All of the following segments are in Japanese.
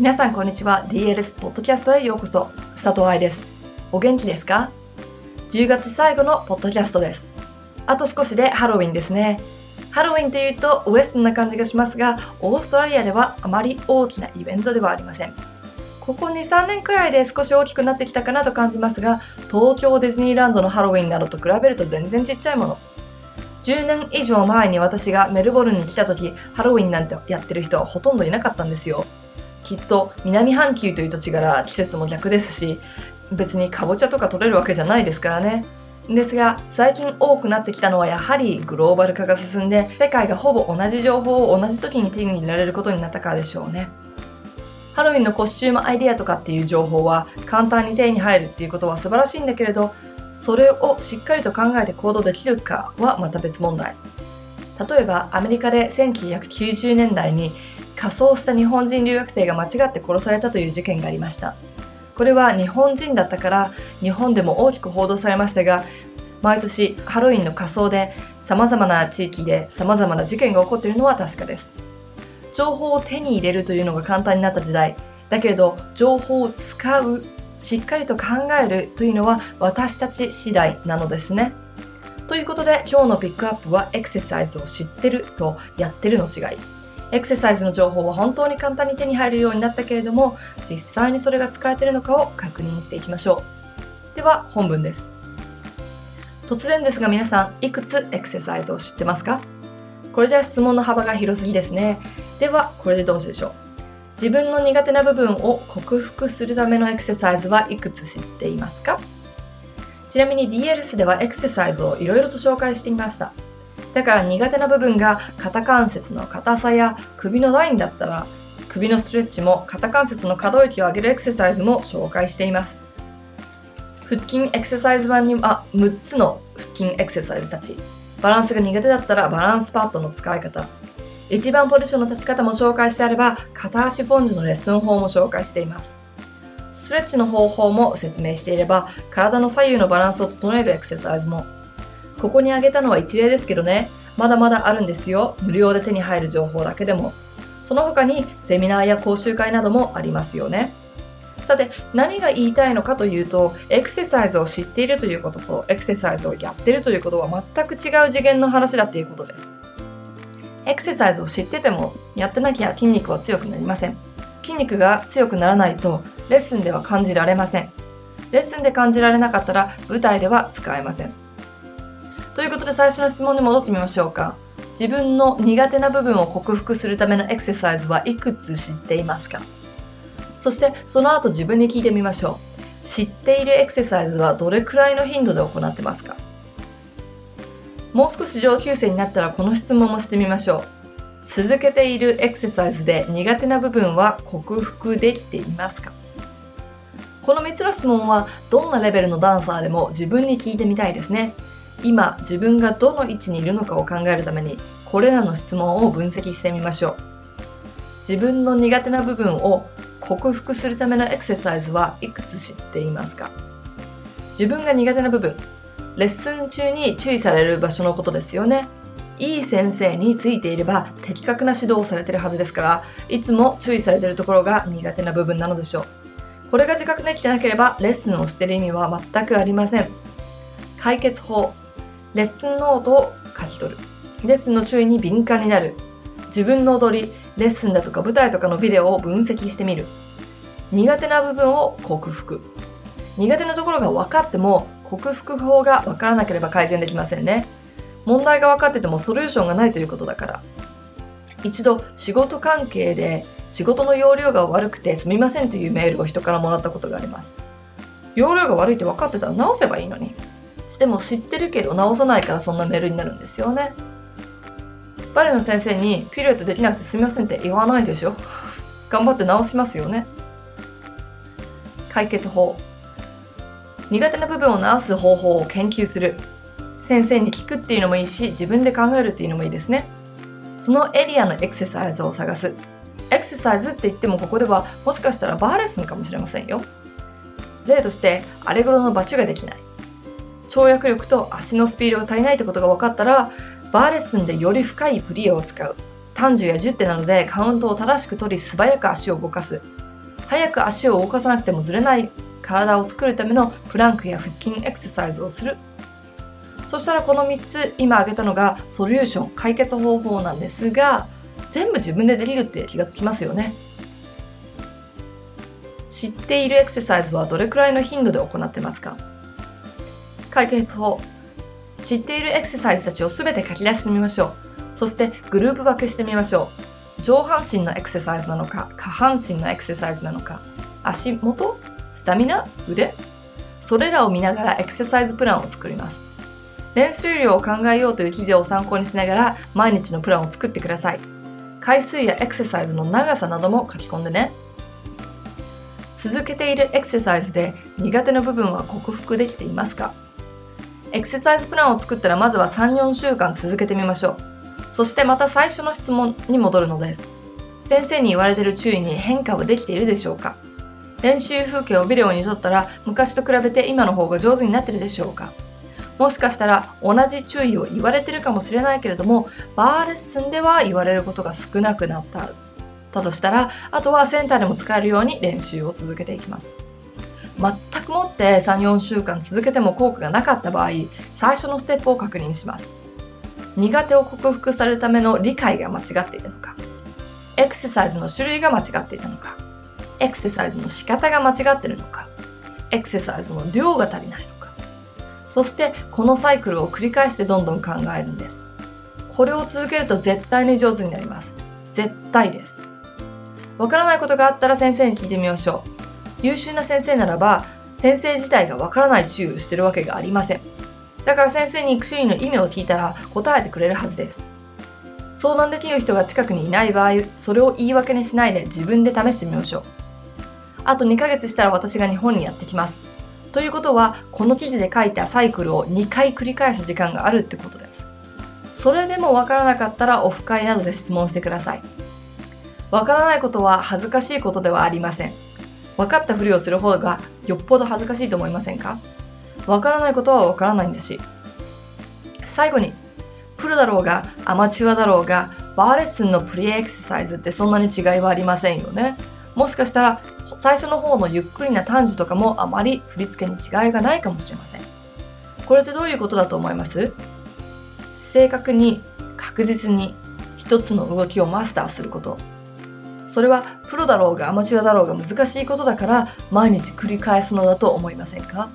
皆さんこんにちは。DLS ポッドキャストへようこそ。佐藤愛です。お元気ですか？10月最後のポッドキャストです。あと少しでハロウィンですね。ハロウィンというとウエストな感じがしますがオーストラリアではあまり大きなイベントではありません。ここ2、3年くらいで少し大きくなってきたかなと感じますが東京ディズニーランドのハロウィンなどと比べると全然ちっちゃいもの。10年以上前に私がメルボルンに来た時ハロウィンなんてやってる人はほとんどいなかったんですよ。きっと南半球という土地柄季節も逆ですし別にかぼちゃとか取れるわけじゃないですからね。ですが最近多くなってきたのはやはりグローバル化が進んで世界がほぼ同じ情報を同じ時に手に入れられることになったからでしょうね。ハロウィンのコスチュームアイデアとかっていう情報は簡単に手に入るっていうことは素晴らしいんだけれどそれをしっかりと考えて行動できるかはまた別問題。例えばアメリカで1990年代に仮装した日本人留学生が間違って殺されたという事件がありました。これは日本人だったから日本でも大きく報道されましたが毎年ハロウィンの仮装で様々な地域で様々な事件が起こっているのは確かです。情報を手に入れるというのが簡単になった時代。だけれど情報を使うしっかりと考えるというのは私たち次第なのですね。ということで今日のピックアップはエクササイズを知ってるとやってるの違い。エクササイズの情報は本当に簡単に手に入るようになったけれども実際にそれが使えているのかを確認していきましょう。では本文です。突然ですが皆さんいくつエクササイズを知ってますか？これじゃ質問の幅が広すぎですね。ではこれでどうしでしょう？自分の苦手な部分を克服するためのエクササイズはいくつ知っていますか？ちなみに DLS ではエクササイズをいろいろと紹介してみました。だから苦手な部分が肩関節の硬さや首のラインだったら首のストレッチも肩関節の可動域を上げるエクササイズも紹介しています。腹筋エクササイズ版にあ6つの腹筋エクササイズたち。バランスが苦手だったらバランスパッドの使い方。一番ポジションの立ち方も紹介してあれば片足フォンジュのレッスン法も紹介しています。ストレッチの方法も説明していれば体の左右のバランスを整えるエクササイズも。ここに挙げたのは一例ですけどね、まだまだあるんですよ。無料で手に入る情報だけでも。その他にセミナーや講習会などもありますよね。さて、何が言いたいのかというと、エクササイズを知っているということと、エクササイズをやっているということは全く違う次元の話だっていうことです。エクササイズを知ってても、やってなきゃ筋肉は強くなりません。筋肉が強くならないと、レッスンでは感じられません。レッスンで感じられなかったら、舞台では使えません。ということで最初の質問に戻ってみましょうか。自分の苦手な部分を克服するためのエクササイズはいくつ知っていますか？そしてその後自分に聞いてみましょう。知っているエクササイズはどれくらいの頻度で行ってますか？もう少し上級生になったらこの質問もしてみましょう。続けているエクササイズで苦手な部分は克服できていますか？この3つの質問はどんなレベルのダンサーでも自分に聞いてみたいですね。今自分がどの位置にいるのかを考えるためにこれらの質問を分析してみましょう。自分の苦手な部分を克服するためのエクササイズはいくつ知っていますか？自分が苦手な部分レッスン中に注意される場所のことですよね。いい先生についていれば的確な指導をされているはずですからいつも注意されているところが苦手な部分なのでしょう。これが自覚できてなければレッスンをしている意味は全くありません。解決法レッスンノートを書き取る。レッスンの注意に敏感になる。自分の踊り、レッスンだとか舞台とかのビデオを分析してみる。苦手な部分を克服。苦手なところが分かっても克服法が分からなければ改善できませんね。問題が分かっててもソリューションがないということだから。一度仕事関係で仕事の容量が悪くてすみませんというメールを人からもらったことがあります。容量が悪いって分かってたら直せばいいのに。しても知ってるけど直さないからそんなメールになるんですよね。バレエの先生にピルエットできなくてすみませんって言わないでしょ。頑張って直しますよね。解決法。苦手な部分を直す方法を研究する。先生に聞くっていうのもいいし、自分で考えるっていうのもいいですね。そのエリアのエクササイズを探す。エクササイズって言ってもここではもしかしたらバーレッスンかもしれませんよ。例として、アレグロのバチュができない。跳躍力と足のスピードが足りないってことが分かったらバーレッスンでより深いプリエを使う。短樹や10手なのでカウントを正しく取り素早く足を動かす。早く足を動かさなくてもずれない体を作るためのプランクや腹筋エクササイズをする。そしたらこの3つ今挙げたのがソリューション解決方法なんですが全部自分でできるって気がつきますよね。知っているエクササイズはどれくらいの頻度で行ってますか？解決法。知っているエクササイズたちを全て書き出してみましょう。そしてグループ分けしてみましょう。上半身のエクササイズなのか下半身のエクササイズなのか。足元スタミナ腕。それらを見ながらエクササイズプランを作ります。練習量を考えようという記事を参考にしながら毎日のプランを作ってください。回数やエクササイズの長さなども書き込んでね。続けているエクササイズで苦手な部分は克服できていますか？エクササイズプランを作ったらまずは3、4週間続けてみましょう。そしてまた最初の質問に戻るのです。先生に言われている注意に変化はできているでしょうか？練習風景をビデオに撮ったら昔と比べて今の方が上手になってるでしょうか？もしかしたら同じ注意を言われてるかもしれないけれどもバーレッスンでは言われることが少なくなっただとしたらあとはセンターでも使えるように練習を続けていきます全くもって3、4週間続けても効果がなかった場合最初のステップを確認します。苦手を克服されるための理解が間違っていたのか。エクササイズの種類が間違っていたのか。エクササイズの仕方が間違っているのか。エクササイズの量が足りないのか。そしてこのサイクルを繰り返してどんどん考えるんです。これを続けると絶対に上手になります。絶対です。わからないことがあったら先生に聞いてみましょう。優秀な先生ならば先生自体がわからない注意をしてるわけがありません。だから先生に注意の意味を聞いたら答えてくれるはずです。相談できる人が近くにいない場合それを言い訳にしないで自分で試してみましょう。あと2ヶ月したら私が日本にやってきます。ということはこの記事で書いたサイクルを2回繰り返す時間があるってことです。それでもわからなかったらオフ会などで質問してください。わからないことは恥ずかしいことではありません。分かったふりをする方がよっぽど恥ずかしいと思いませんか？分からないことは分からないんですし。最後にプロだろうがアマチュアだろうがバーレッスンのプリエクササイズってそんなに違いはありませんよね。もしかしたら最初の方のゆっくりな短時とかもあまり振り付けに違いがないかもしれません。これってどういうことだと思います？正確に確実に一つの動きをマスターすること。それはプロだろうがアマチュアだろうが難しいことだから毎日繰り返すのだと思いませんか？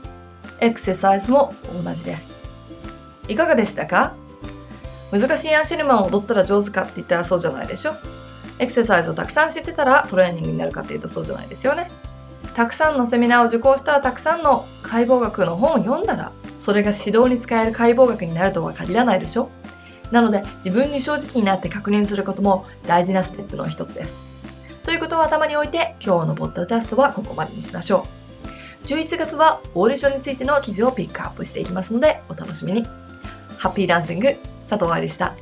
エクササイズも同じです。いかがでしたか？難しいアンシェルマンを踊ったら上手かって言ったらそうじゃないでしょ？エクササイズをたくさん知ってたらトレーニングになるかっていうとそうじゃないですよね。たくさんのセミナーを受講したらたくさんの解剖学の本を読んだらそれが指導に使える解剖学になるとは限らないでしょ？なので自分に正直になって確認することも大事なステップの一つです。ということを頭に置いて今日のポッドキャストはここまでにしましょう。11月はオーディションについての記事をピックアップしていきますのでお楽しみに。ハッピーダンシング佐藤愛でした。